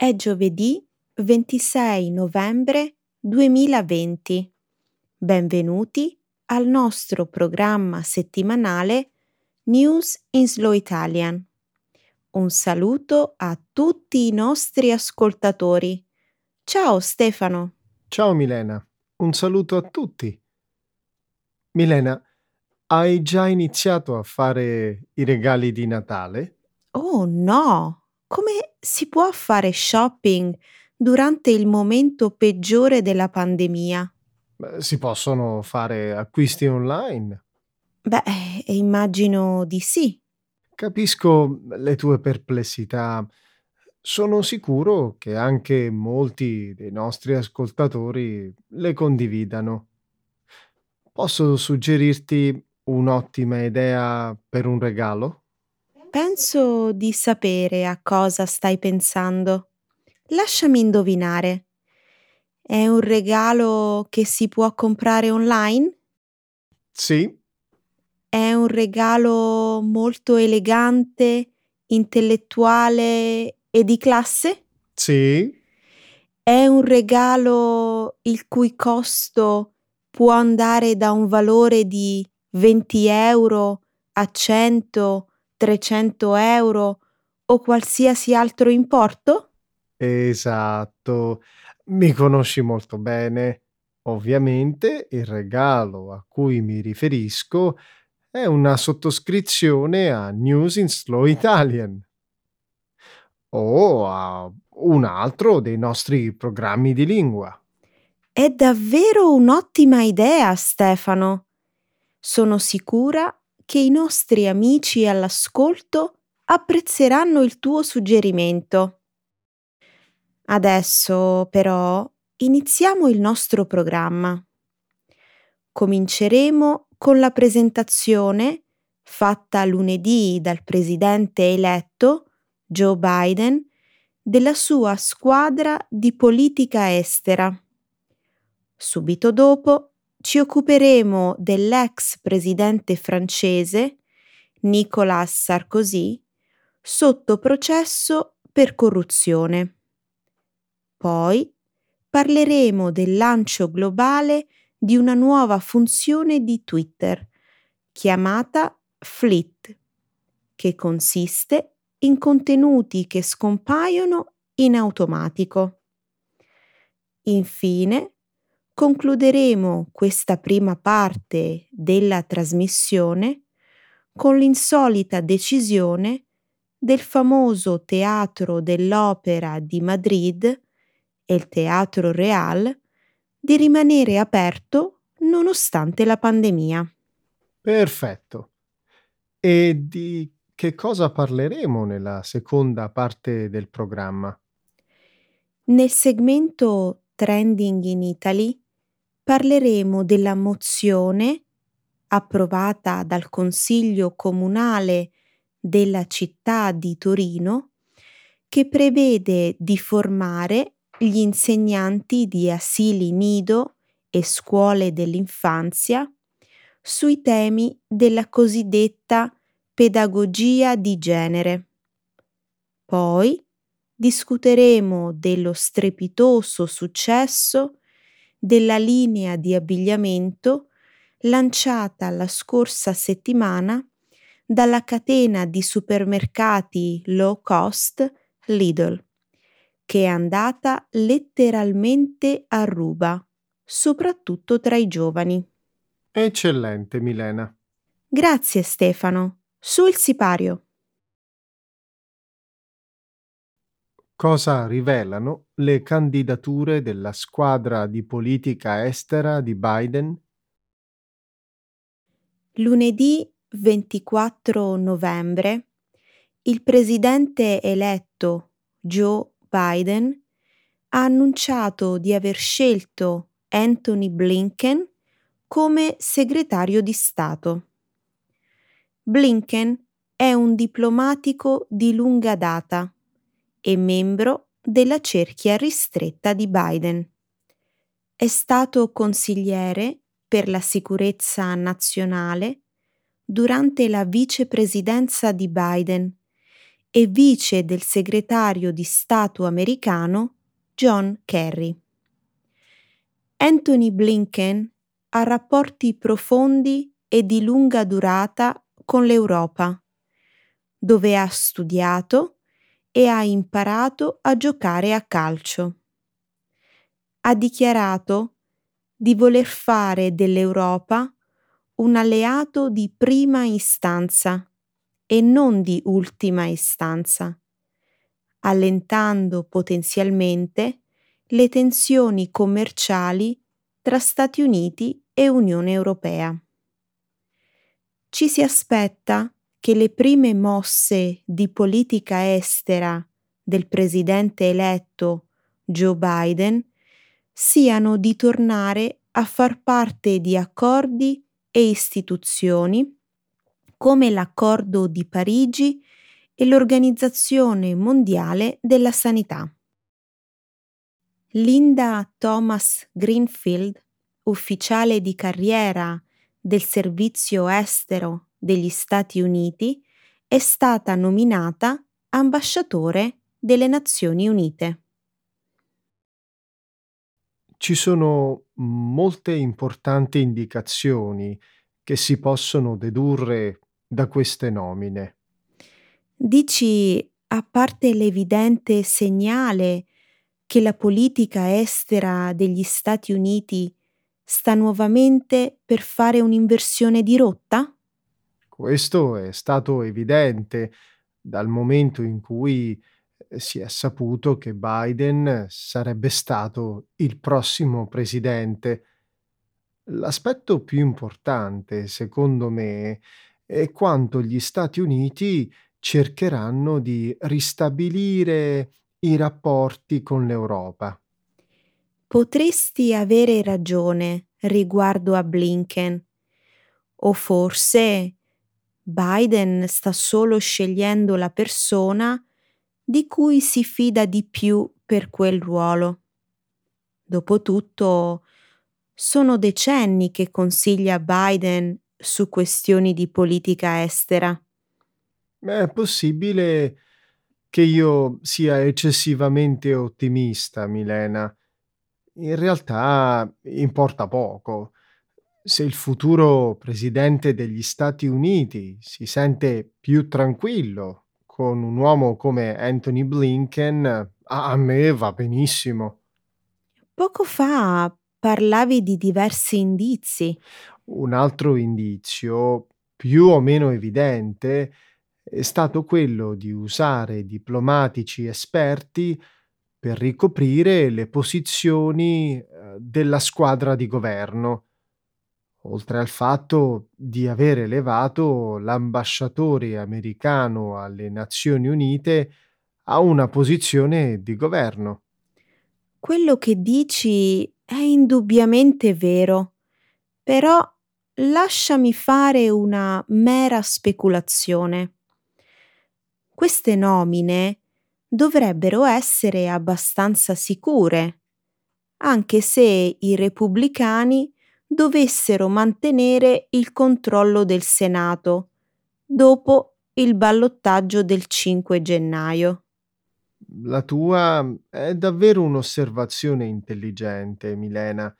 È giovedì 26 novembre 2020. Benvenuti al nostro programma settimanale News in Slow Italian. Un saluto a tutti i nostri ascoltatori. Ciao Stefano. Ciao Milena, un saluto a tutti. Milena, hai già iniziato a fare i regali di Natale? Oh no! Come si può fare shopping durante il momento peggiore della pandemia? Beh, Si possono fare acquisti online. Beh, eh, immagino di sì. Capisco le tue perplessità. Sono sicuro che anche molti dei nostri ascoltatori le condividano. Posso suggerirti un'ottima idea per un regalo? Penso di sapere a cosa stai pensando. Lasciami indovinare. È un regalo che si può comprare online? Sì, È un regalo molto elegante, intellettuale e di classe? sì, È un regalo il cui costo può andare da un valore di 20 euro a 100, 300 euro o qualsiasi altro importo? esatto. Mi conosci molto bene. Ovviamente il regalo a cui mi riferisco è una sottoscrizione a News in Slow Italian o a un altro dei nostri programmi di lingua. È davvero un'ottima idea, Stefano. Sono sicura che i nostri amici all'ascolto apprezzeranno il tuo suggerimento. Adesso, però, iniziamo il nostro programma. Cominceremo con la presentazione fatta lunedì dal presidente eletto Joe Biden della sua squadra di politica estera. Subito dopo ci occuperemo dell'ex presidente francese Nicolas Sarkozy sotto processo per corruzione. Poi parleremo del lancio globale di una nuova funzione di Twitter chiamata Fleet, che consiste in contenuti che scompaiono in automatico. Infine, concluderemo questa prima parte della trasmissione con l'insolita decisione del famoso Teatro dell'Opera di Madrid e il Teatro Real di rimanere aperto nonostante la pandemia. Perfetto. E di che cosa parleremo nella seconda parte del programma? Nel segmento Trending in Italy parleremo della mozione approvata dal Consiglio Comunale della città di Torino che prevede di formare gli insegnanti di asili nido e scuole dell'infanzia sui temi della cosiddetta pedagogia di genere. Poi discuteremo dello strepitoso successo della linea di abbigliamento lanciata la scorsa settimana dalla catena di supermercati low cost Lidl, che è andata letteralmente a ruba, soprattutto tra i giovani. Eccellente, Milena. Grazie Stefano. Su il sipario. Cosa rivelano le candidature della squadra di politica estera di Biden? Lunedì 24 novembre il presidente eletto Joe Biden ha annunciato di aver scelto Anthony Blinken come segretario di Stato. Blinken è un diplomatico di lunga data e membro della cerchia ristretta di Biden. È stato consigliere per la sicurezza nazionale durante la vicepresidenza di Biden e vice del segretario di Stato americano John Kerry. Anthony Blinken ha rapporti profondi e di lunga durata con l'Europa, dove ha studiato e ha imparato a giocare a calcio. Ha dichiarato di voler fare dell'Europa un alleato di prima istanza e non di ultima istanza, allentando potenzialmente le tensioni commerciali tra Stati Uniti e Unione Europea. Ci si aspetta che le prime mosse di politica estera del presidente eletto Joe Biden siano di tornare a far parte di accordi e istituzioni come l'accordo di Parigi e l'Organizzazione Mondiale della Sanità. Linda Thomas Greenfield, ufficiale di carriera del Servizio Estero degli Stati Uniti, è stata nominata ambasciatore delle Nazioni Unite. Ci sono molte importanti indicazioni che si possono dedurre da queste nomine. Dici, a parte l'evidente segnale che la politica estera degli Stati Uniti sta nuovamente per fare un'inversione di rotta? Questo è stato evidente dal momento in cui eh, si è saputo che Biden sarebbe stato il prossimo presidente. L'aspetto più importante, secondo me, è quanto gli Stati Uniti cercheranno di ristabilire i rapporti con l'Europa. Potresti avere ragione riguardo a Blinken. O forse Biden sta solo scegliendo la persona di cui si fida di più per quel ruolo. Dopotutto, sono decenni che consiglia Biden su questioni di politica estera. È possibile che io sia eccessivamente ottimista, Milena. In realtà importa poco. Se il futuro presidente degli Stati Uniti si sente più tranquillo con un uomo come Anthony Blinken, a me va benissimo. Poco fa parlavi di diversi indizi. Un altro indizio, più o meno evidente, è stato quello di usare diplomatici esperti per ricoprire le posizioni eh, della squadra di governo, oltre al fatto di aver elevato l'ambasciatore americano alle Nazioni Unite a una posizione di governo. Quello che dici è indubbiamente vero, però lasciami fare una mera speculazione. Queste nomine dovrebbero essere abbastanza sicure, anche se i repubblicani dovessero mantenere il controllo del Senato dopo il ballottaggio del 5 gennaio. La tua è davvero un'osservazione intelligente, Milena.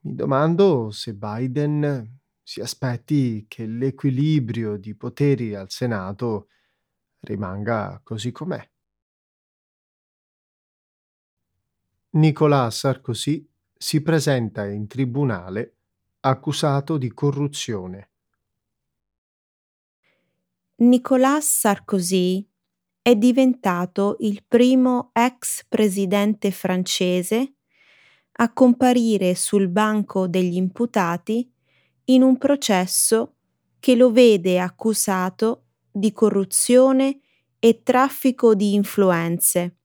Mi domando se Biden si aspetti che l'equilibrio di poteri al Senato rimanga così com'è. Nicolas Sarkozy si presenta in tribunale accusato di corruzione. Nicolas Sarkozy è diventato il primo ex presidente francese a comparire sul banco degli imputati in un processo che lo vede accusato di corruzione e traffico di influenze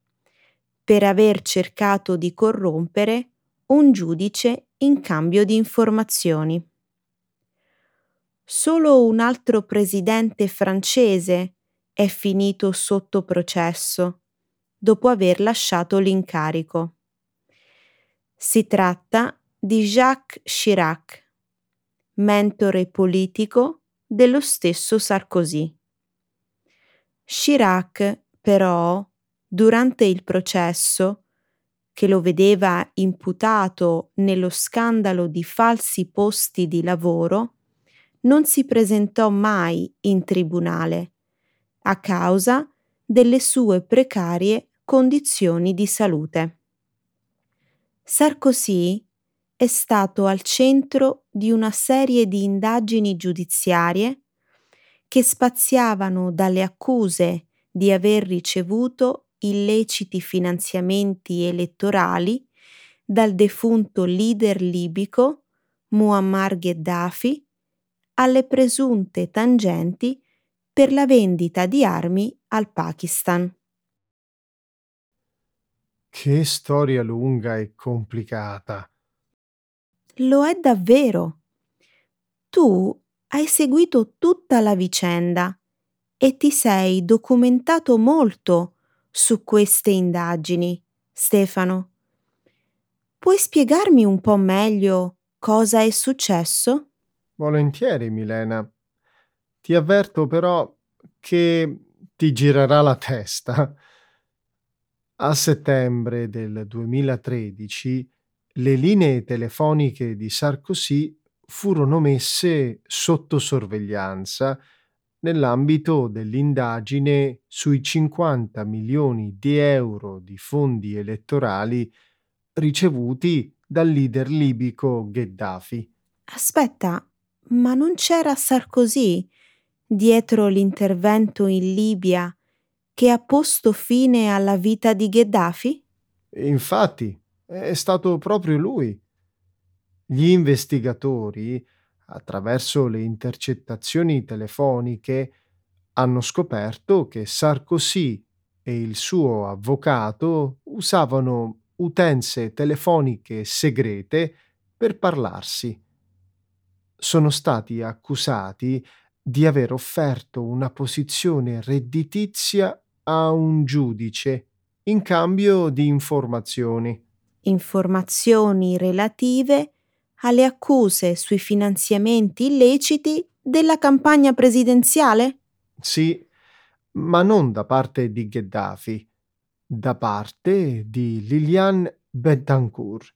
per aver cercato di corrompere un giudice in cambio di informazioni. Solo un altro presidente francese è finito sotto processo dopo aver lasciato l'incarico. Si tratta di Jacques Chirac, mentore politico dello stesso Sarkozy. Chirac, però, durante il processo, che lo vedeva imputato nello scandalo di falsi posti di lavoro, non si presentò mai in tribunale a causa delle sue precarie condizioni di salute. Sarkozy è stato al centro di una serie di indagini giudiziarie che spaziavano dalle accuse di aver ricevuto illeciti finanziamenti elettorali dal defunto leader libico Muammar Gheddafi alle presunte tangenti per la vendita di armi al Pakistan. Che storia lunga e complicata. Lo è davvero. Tu hai seguito tutta la vicenda e ti sei documentato molto su queste indagini, Stefano. Puoi spiegarmi un po' meglio cosa è successo? Volentieri, Milena. Ti avverto però che ti girerà la testa. A settembre del 2013 le linee telefoniche di Sarkozy furono messe sotto sorveglianza nell'ambito dell'indagine sui 50 milioni di euro di fondi elettorali ricevuti dal leader libico Gheddafi. Aspetta, ma non c'era Sarkozy dietro l'intervento in Libia che ha posto fine alla vita di Gheddafi? Infatti, è stato proprio lui. Gli investigatori, attraverso le intercettazioni telefoniche, hanno scoperto che Sarkozy e il suo avvocato usavano utenze telefoniche segrete per parlarsi. Sono stati accusati di aver offerto una posizione redditizia a un giudice in cambio di informazioni. Informazioni relative alle accuse sui finanziamenti illeciti della campagna presidenziale? Sì, ma non da parte di Gheddafi, da parte di Liliane Betancourt,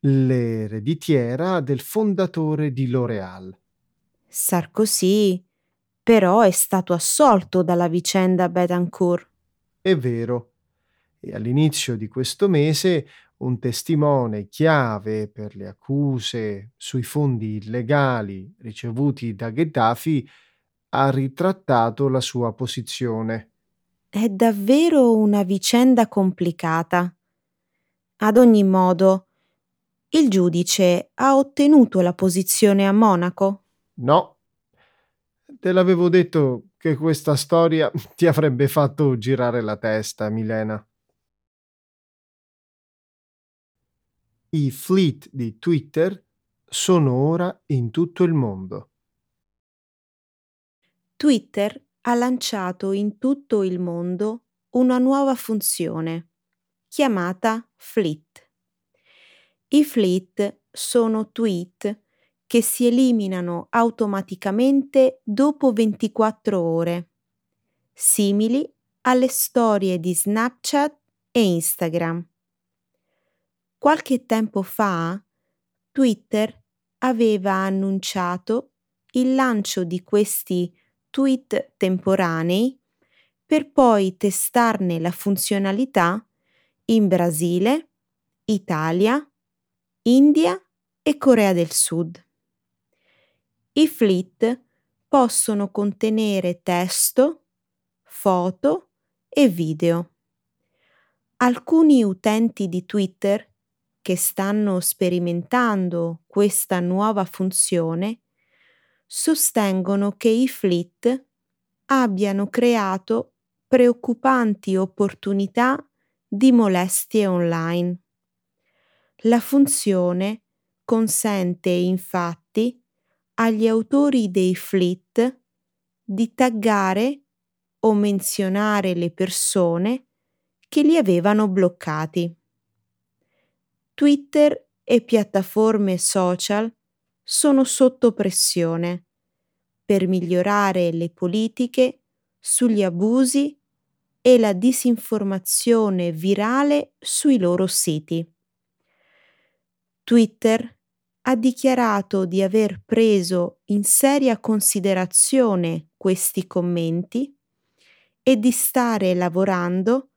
l'ereditiera del fondatore di L'Oréal. Sarkozy però è stato assolto dalla vicenda Betancourt. È vero. E all'inizio di questo mese un testimone chiave per le accuse sui fondi illegali ricevuti da Gheddafi ha ritrattato la sua posizione. È davvero una vicenda complicata. Ad ogni modo, il giudice ha ottenuto la posizione a Monaco? No, te l'avevo detto che questa storia ti avrebbe fatto girare la testa, Milena. I fleet di Twitter sono ora in tutto il mondo. Twitter ha lanciato in tutto il mondo una nuova funzione chiamata Fleet. I fleet sono tweet che si eliminano automaticamente dopo 24 ore, simili alle storie di Snapchat e Instagram. Qualche tempo fa Twitter aveva annunciato il lancio di questi tweet temporanei per poi testarne la funzionalità in Brasile, Italia, India e Corea del Sud. I fleet possono contenere testo, foto e video. Alcuni utenti di Twitter che stanno sperimentando questa nuova funzione sostengono che i fleet abbiano creato preoccupanti opportunità di molestie online. La funzione consente infatti agli autori dei fleet di taggare o menzionare le persone che li avevano bloccati. Twitter e piattaforme social sono sotto pressione per migliorare le politiche sugli abusi e la disinformazione virale sui loro siti. Twitter ha dichiarato di aver preso in seria considerazione questi commenti e di stare lavorando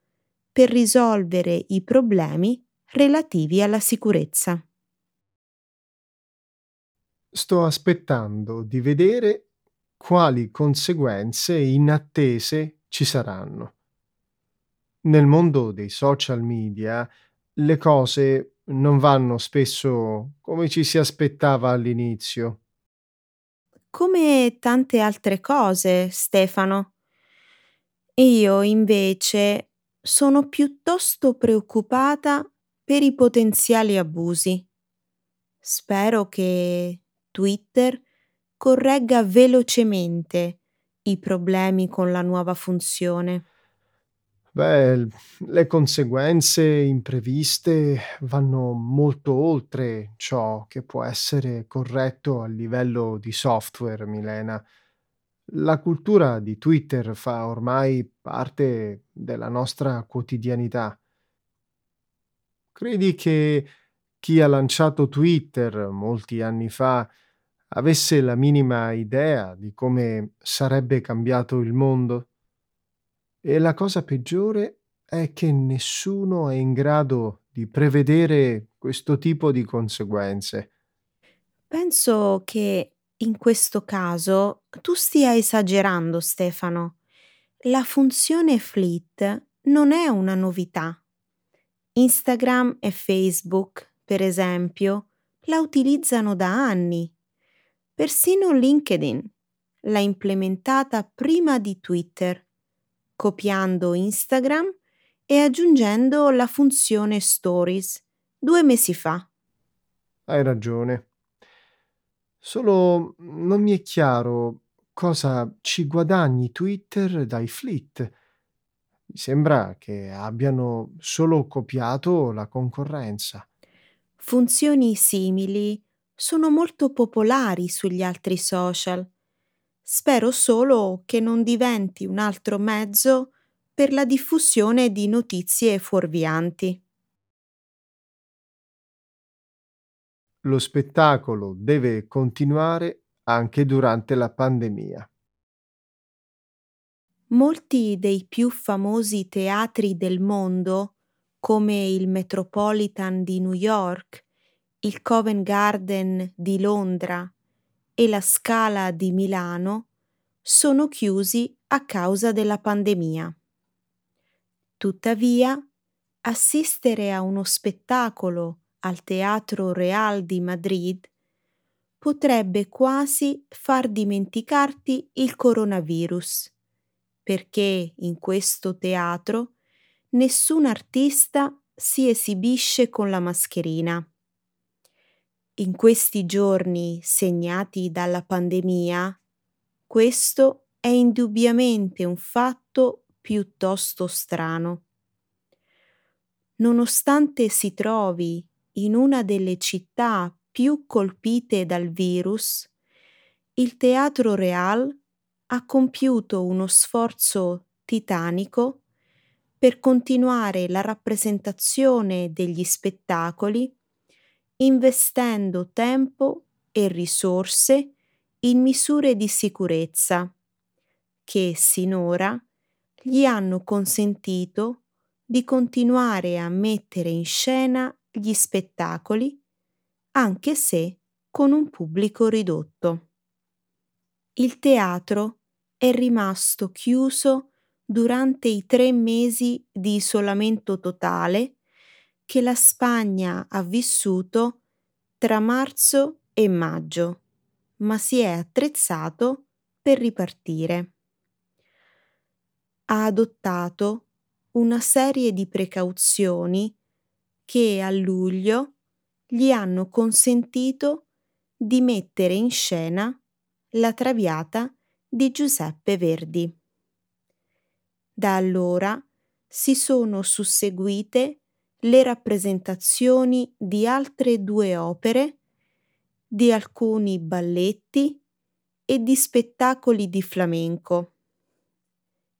per risolvere i problemi relativi alla sicurezza. Sto aspettando di vedere quali conseguenze inattese ci saranno. Nel mondo dei social media le cose non vanno spesso come ci si aspettava all'inizio. Come tante altre cose, Stefano. Io invece sono piuttosto preoccupata per i potenziali abusi. Spero che Twitter corregga velocemente i problemi con la nuova funzione. Beh, le conseguenze impreviste vanno molto oltre ciò che può essere corretto a livello di software, Milena. La cultura di Twitter fa ormai parte della nostra quotidianità. Credi che chi ha lanciato Twitter molti anni fa avesse la minima idea di come sarebbe cambiato il mondo? E la cosa peggiore è che nessuno è in grado di prevedere questo tipo di conseguenze. Penso che in questo caso tu stia esagerando, Stefano. La funzione Fleet non è una novità. Instagram e Facebook, per esempio, la utilizzano da anni. Persino LinkedIn l'ha implementata prima di Twitter copiando Instagram e aggiungendo la funzione Stories due mesi fa. Hai ragione. Solo non mi è chiaro cosa ci guadagni Twitter dai fleet. Mi sembra che abbiano solo copiato la concorrenza. Funzioni simili sono molto popolari sugli altri social Spero solo che non diventi un altro mezzo per la diffusione di notizie fuorvianti. Lo spettacolo deve continuare anche durante la pandemia. Molti dei più famosi teatri del mondo, come il Metropolitan di New York, il Covent Garden di Londra e la Scala di Milano sono chiusi a causa della pandemia. Tuttavia, assistere a uno spettacolo al Teatro Real di Madrid potrebbe quasi far dimenticarti il coronavirus, perché in questo teatro nessun artista si esibisce con la mascherina. In questi giorni segnati dalla pandemia, questo è indubbiamente un fatto piuttosto strano. Nonostante si trovi in una delle città più colpite dal virus, il Teatro Real ha compiuto uno sforzo titanico per continuare la rappresentazione degli spettacoli investendo tempo e risorse in misure di sicurezza che sinora gli hanno consentito di continuare a mettere in scena gli spettacoli, anche se con un pubblico ridotto. Il teatro è rimasto chiuso durante i tre mesi di isolamento totale che la Spagna ha vissuto tra marzo e maggio, ma si è attrezzato per ripartire. Ha adottato una serie di precauzioni che a luglio gli hanno consentito di mettere in scena la Traviata di Giuseppe Verdi. Da allora si sono susseguite le rappresentazioni di altre due opere, di alcuni balletti e di spettacoli di flamenco.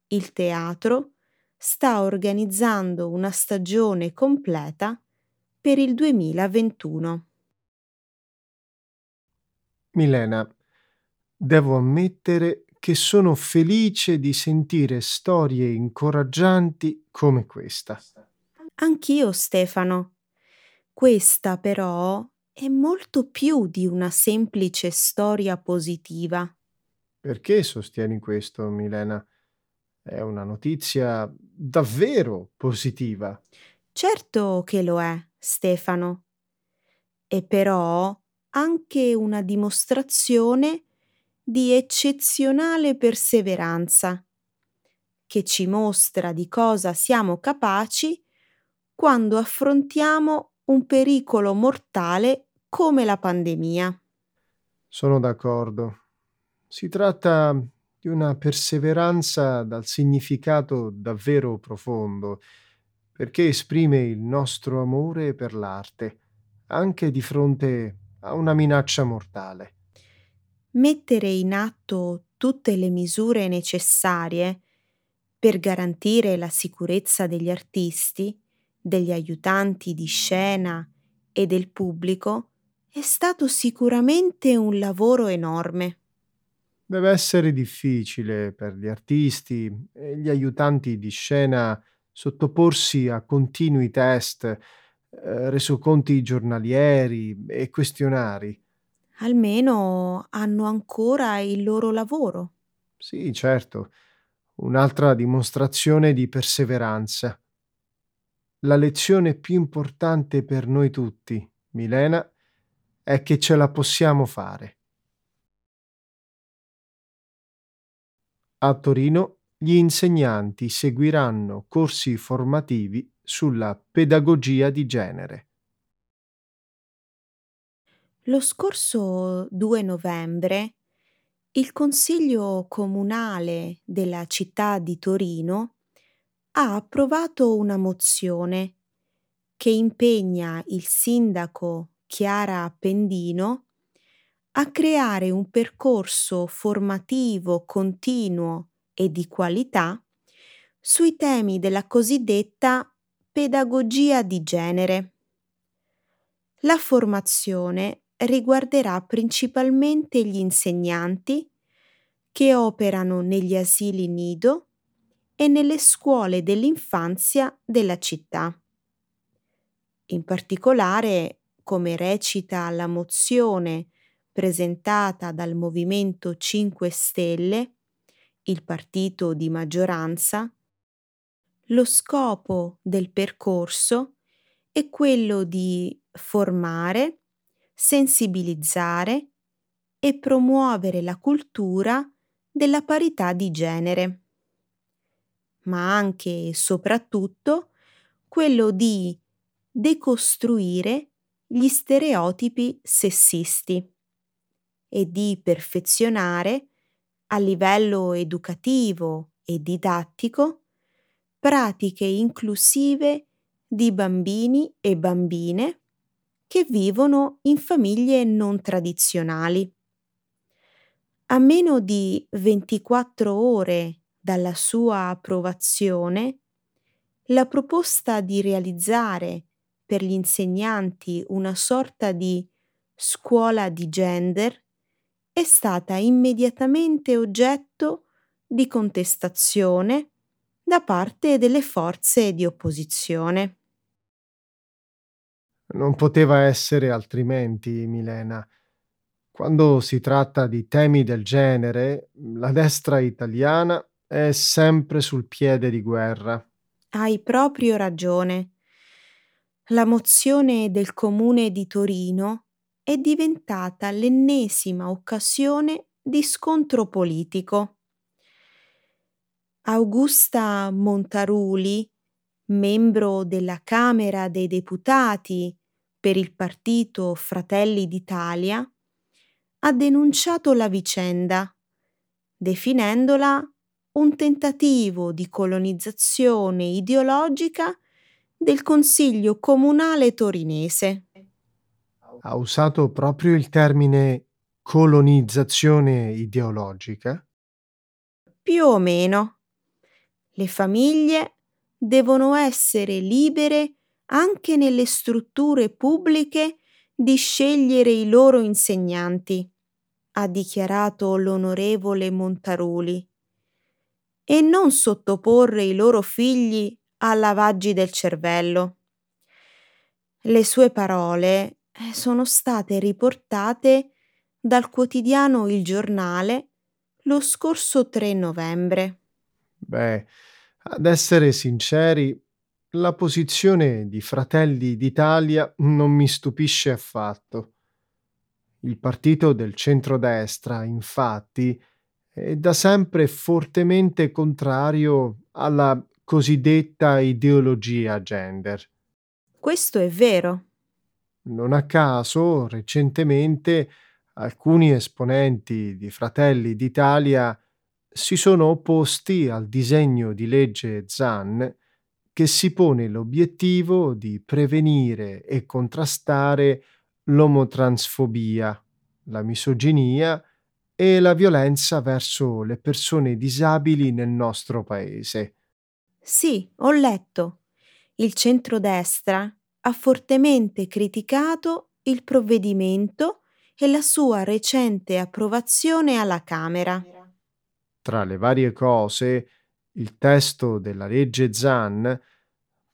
il teatro sta organizzando una stagione completa per il 2021. Milena, devo ammettere che sono felice di sentire storie incoraggianti come questa. Anch'io, Stefano. Questa però è molto più di una semplice storia positiva. Perché sostieni questo, Milena? È una notizia davvero positiva. Certo che lo è, Stefano. È però anche una dimostrazione di eccezionale perseveranza, che ci mostra di cosa siamo capaci quando affrontiamo un pericolo mortale come la pandemia. Sono d'accordo. Si tratta di una perseveranza dal significato davvero profondo, perché esprime il nostro amore per l'arte, anche di fronte a una minaccia mortale. Mettere in atto tutte le misure necessarie per garantire la sicurezza degli artisti, degli aiutanti di scena e del pubblico è stato sicuramente un lavoro enorme. Deve essere difficile per gli artisti e gli aiutanti di scena sottoporsi a continui test, eh, resoconti giornalieri e questionari. Almeno hanno ancora il loro lavoro. Sì, certo, un'altra dimostrazione di perseveranza. La lezione più importante per noi tutti, Milena, è che ce la possiamo fare. A Torino gli insegnanti seguiranno corsi formativi sulla pedagogia di genere. Lo scorso 2 novembre il Consiglio comunale della città di Torino ha approvato una mozione che impegna il sindaco Chiara Appendino a creare un percorso formativo continuo e di qualità sui temi della cosiddetta pedagogia di genere. La formazione riguarderà principalmente gli insegnanti che operano negli asili nido e nelle scuole dell'infanzia della città. In particolare, come recita la mozione presentata dal Movimento 5 Stelle, il partito di maggioranza, lo scopo del percorso è quello di formare, sensibilizzare e promuovere la cultura della parità di genere ma anche e soprattutto quello di decostruire gli stereotipi sessisti e di perfezionare a livello educativo e didattico pratiche inclusive di bambini e bambine che vivono in famiglie non tradizionali. A meno di 24 ore dalla sua approvazione la proposta di realizzare per gli insegnanti una sorta di scuola di gender è stata immediatamente oggetto di contestazione da parte delle forze di opposizione. Non poteva essere altrimenti, Milena. Quando si tratta di temi del genere, la destra italiana è sempre sul piede di guerra. Hai proprio ragione. La mozione del comune di Torino è diventata l'ennesima occasione di scontro politico. Augusta Montaruli, membro della Camera dei Deputati per il partito Fratelli d'Italia, ha denunciato la vicenda, definendola un tentativo di colonizzazione ideologica del Consiglio comunale torinese. Ha usato proprio il termine colonizzazione ideologica? Più o meno. Le famiglie devono essere libere anche nelle strutture pubbliche di scegliere i loro insegnanti, ha dichiarato l'onorevole Montaruli, e non sottoporre i loro figli a lavaggi del cervello. Le sue parole eh, sono state riportate dal quotidiano Il Giornale lo scorso 3 novembre. Beh, ad essere sinceri, la posizione di Fratelli d'Italia non mi stupisce affatto. Il partito del centrodestra, infatti, è da sempre fortemente contrario alla cosiddetta ideologia gender. Questo è vero. Non a caso, recentemente, alcuni esponenti di Fratelli d'Italia si sono opposti al disegno di legge ZAN che si pone l'obiettivo di prevenire e contrastare l'omotransfobia, la misoginia e la violenza verso le persone disabili nel nostro paese. Sì, ho letto. Il centrodestra ha fortemente criticato il provvedimento e la sua recente approvazione alla Camera. Tra le varie cose, il testo della legge ZAN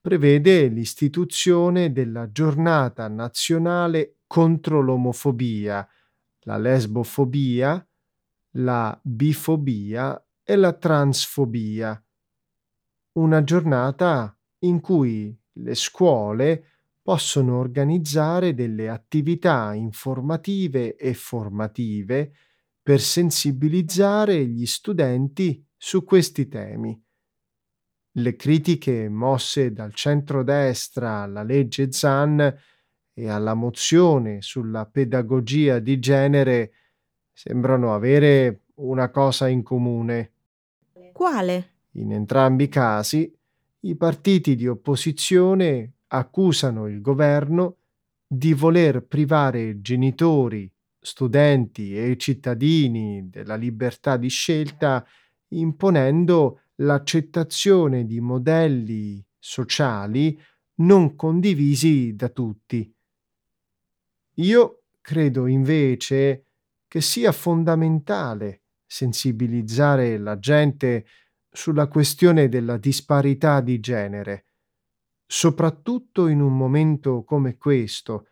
prevede l'istituzione della giornata nazionale contro l'omofobia, la lesbofobia, la bifobia e la transfobia. Una giornata in cui le scuole possono organizzare delle attività informative e formative per sensibilizzare gli studenti su questi temi. Le critiche mosse dal centrodestra alla legge Zan e alla mozione sulla pedagogia di genere sembrano avere una cosa in comune. Quale? In entrambi i casi, i partiti di opposizione accusano il governo di voler privare genitori, studenti e cittadini della libertà di scelta imponendo l'accettazione di modelli sociali non condivisi da tutti. Io credo invece che sia fondamentale sensibilizzare la gente sulla questione della disparità di genere, soprattutto in un momento come questo,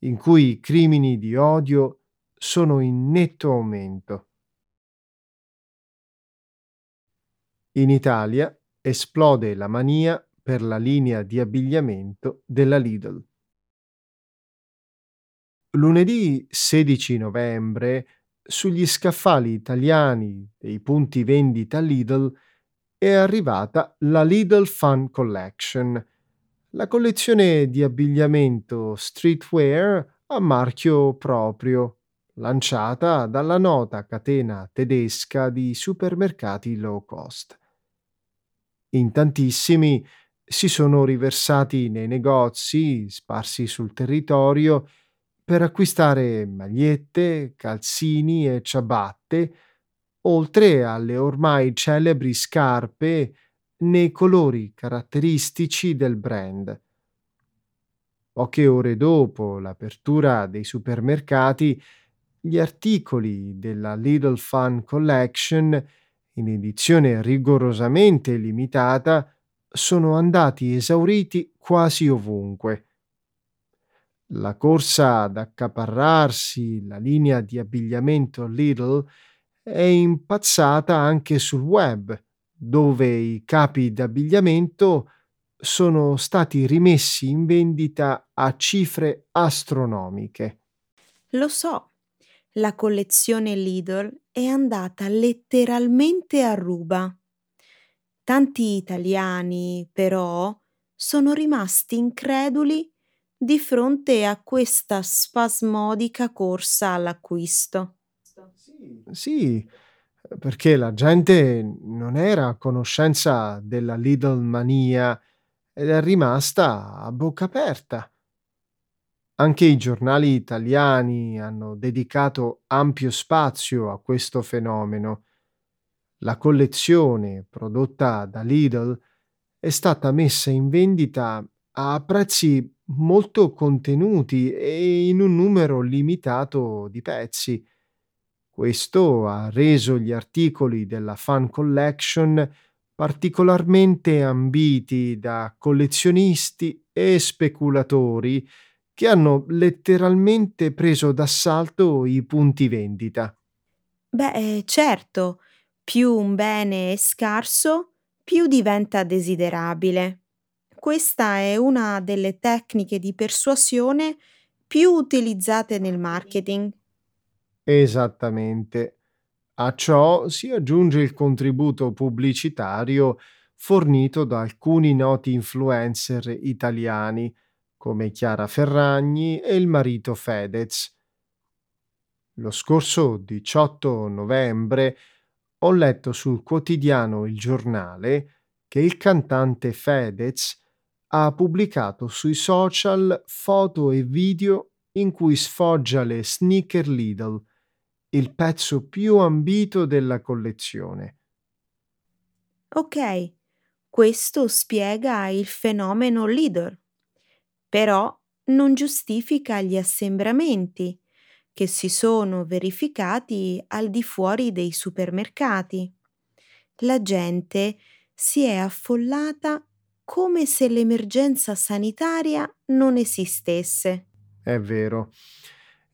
in cui i crimini di odio sono in netto aumento. In Italia esplode la mania per la linea di abbigliamento della Lidl. Lunedì 16 novembre, sugli scaffali italiani dei punti vendita Lidl è arrivata la Lidl Fun Collection, la collezione di abbigliamento streetwear a marchio proprio, lanciata dalla nota catena tedesca di supermercati low cost. In tantissimi si sono riversati nei negozi sparsi sul territorio per acquistare magliette, calzini e ciabatte, oltre alle ormai celebri scarpe nei colori caratteristici del brand. Poche ore dopo l'apertura dei supermercati, gli articoli della Little Fun Collection in edizione rigorosamente limitata, sono andati esauriti quasi ovunque. La corsa ad accaparrarsi la linea di abbigliamento Lidl è impazzata anche sul web, dove i capi d'abbigliamento sono stati rimessi in vendita a cifre astronomiche. Lo so, la collezione Lidl è andata letteralmente a ruba. Tanti italiani, però, sono rimasti increduli di fronte a questa spasmodica corsa all'acquisto. Sì, perché la gente non era a conoscenza della Lidl mania ed è rimasta a bocca aperta. Anche i giornali italiani hanno dedicato ampio spazio a questo fenomeno. La collezione prodotta da Lidl è stata messa in vendita a prezzi molto contenuti e in un numero limitato di pezzi. Questo ha reso gli articoli della Fan Collection particolarmente ambiti da collezionisti e speculatori che hanno letteralmente preso d'assalto i punti vendita. Beh, eh, certo, più un bene è scarso, più diventa desiderabile. Questa è una delle tecniche di persuasione più utilizzate nel marketing. Esattamente. A ciò si aggiunge il contributo pubblicitario fornito da alcuni noti influencer italiani come Chiara Ferragni e il marito Fedez. Lo scorso 18 novembre ho letto sul quotidiano Il Giornale che il cantante Fedez ha pubblicato sui social foto e video in cui sfoggia le sneaker Lidl, il pezzo più ambito della collezione. Ok, questo spiega il fenomeno Lidl, però non giustifica gli assembramenti che si sono verificati al di fuori dei supermercati. La gente si è affollata come se l'emergenza sanitaria non esistesse. È vero.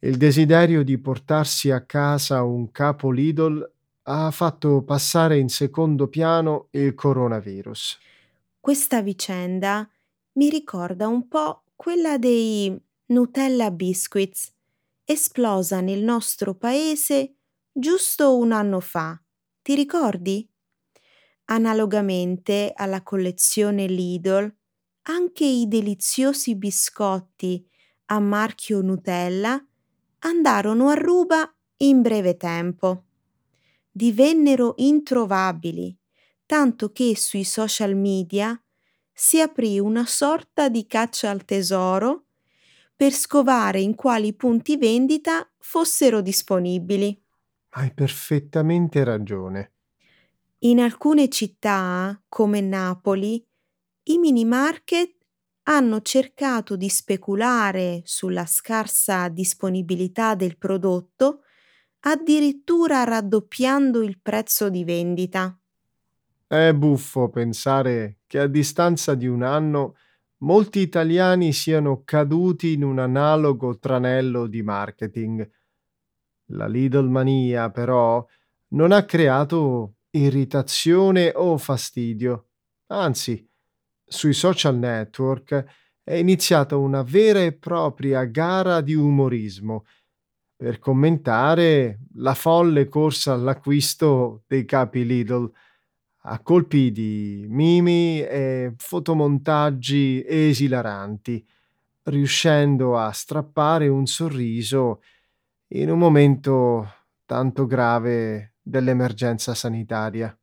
Il desiderio di portarsi a casa un capo Lidl ha fatto passare in secondo piano il coronavirus. Questa vicenda mi ricorda un po' quella dei Nutella Biscuits esplosa nel nostro paese giusto un anno fa. Ti ricordi? Analogamente alla collezione Lidl, anche i deliziosi biscotti a marchio Nutella andarono a ruba in breve tempo. Divennero introvabili, tanto che sui social media si aprì una sorta di caccia al tesoro per scovare in quali punti vendita fossero disponibili. Hai perfettamente ragione. In alcune città, come Napoli, i mini market hanno cercato di speculare sulla scarsa disponibilità del prodotto, addirittura raddoppiando il prezzo di vendita. È buffo pensare che a distanza di un anno molti italiani siano caduti in un analogo tranello di marketing. La Lidl mania, però, non ha creato irritazione o fastidio. Anzi, sui social network è iniziata una vera e propria gara di umorismo per commentare la folle corsa all'acquisto dei capi Lidl a colpi di mimi e fotomontaggi esilaranti, riuscendo a strappare un sorriso in un momento tanto grave dell'emergenza sanitaria.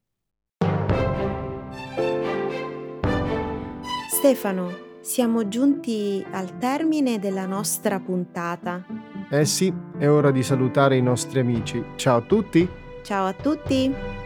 Stefano, siamo giunti al termine della nostra puntata. Eh sì, è ora di salutare i nostri amici. Ciao a tutti! Ciao a tutti!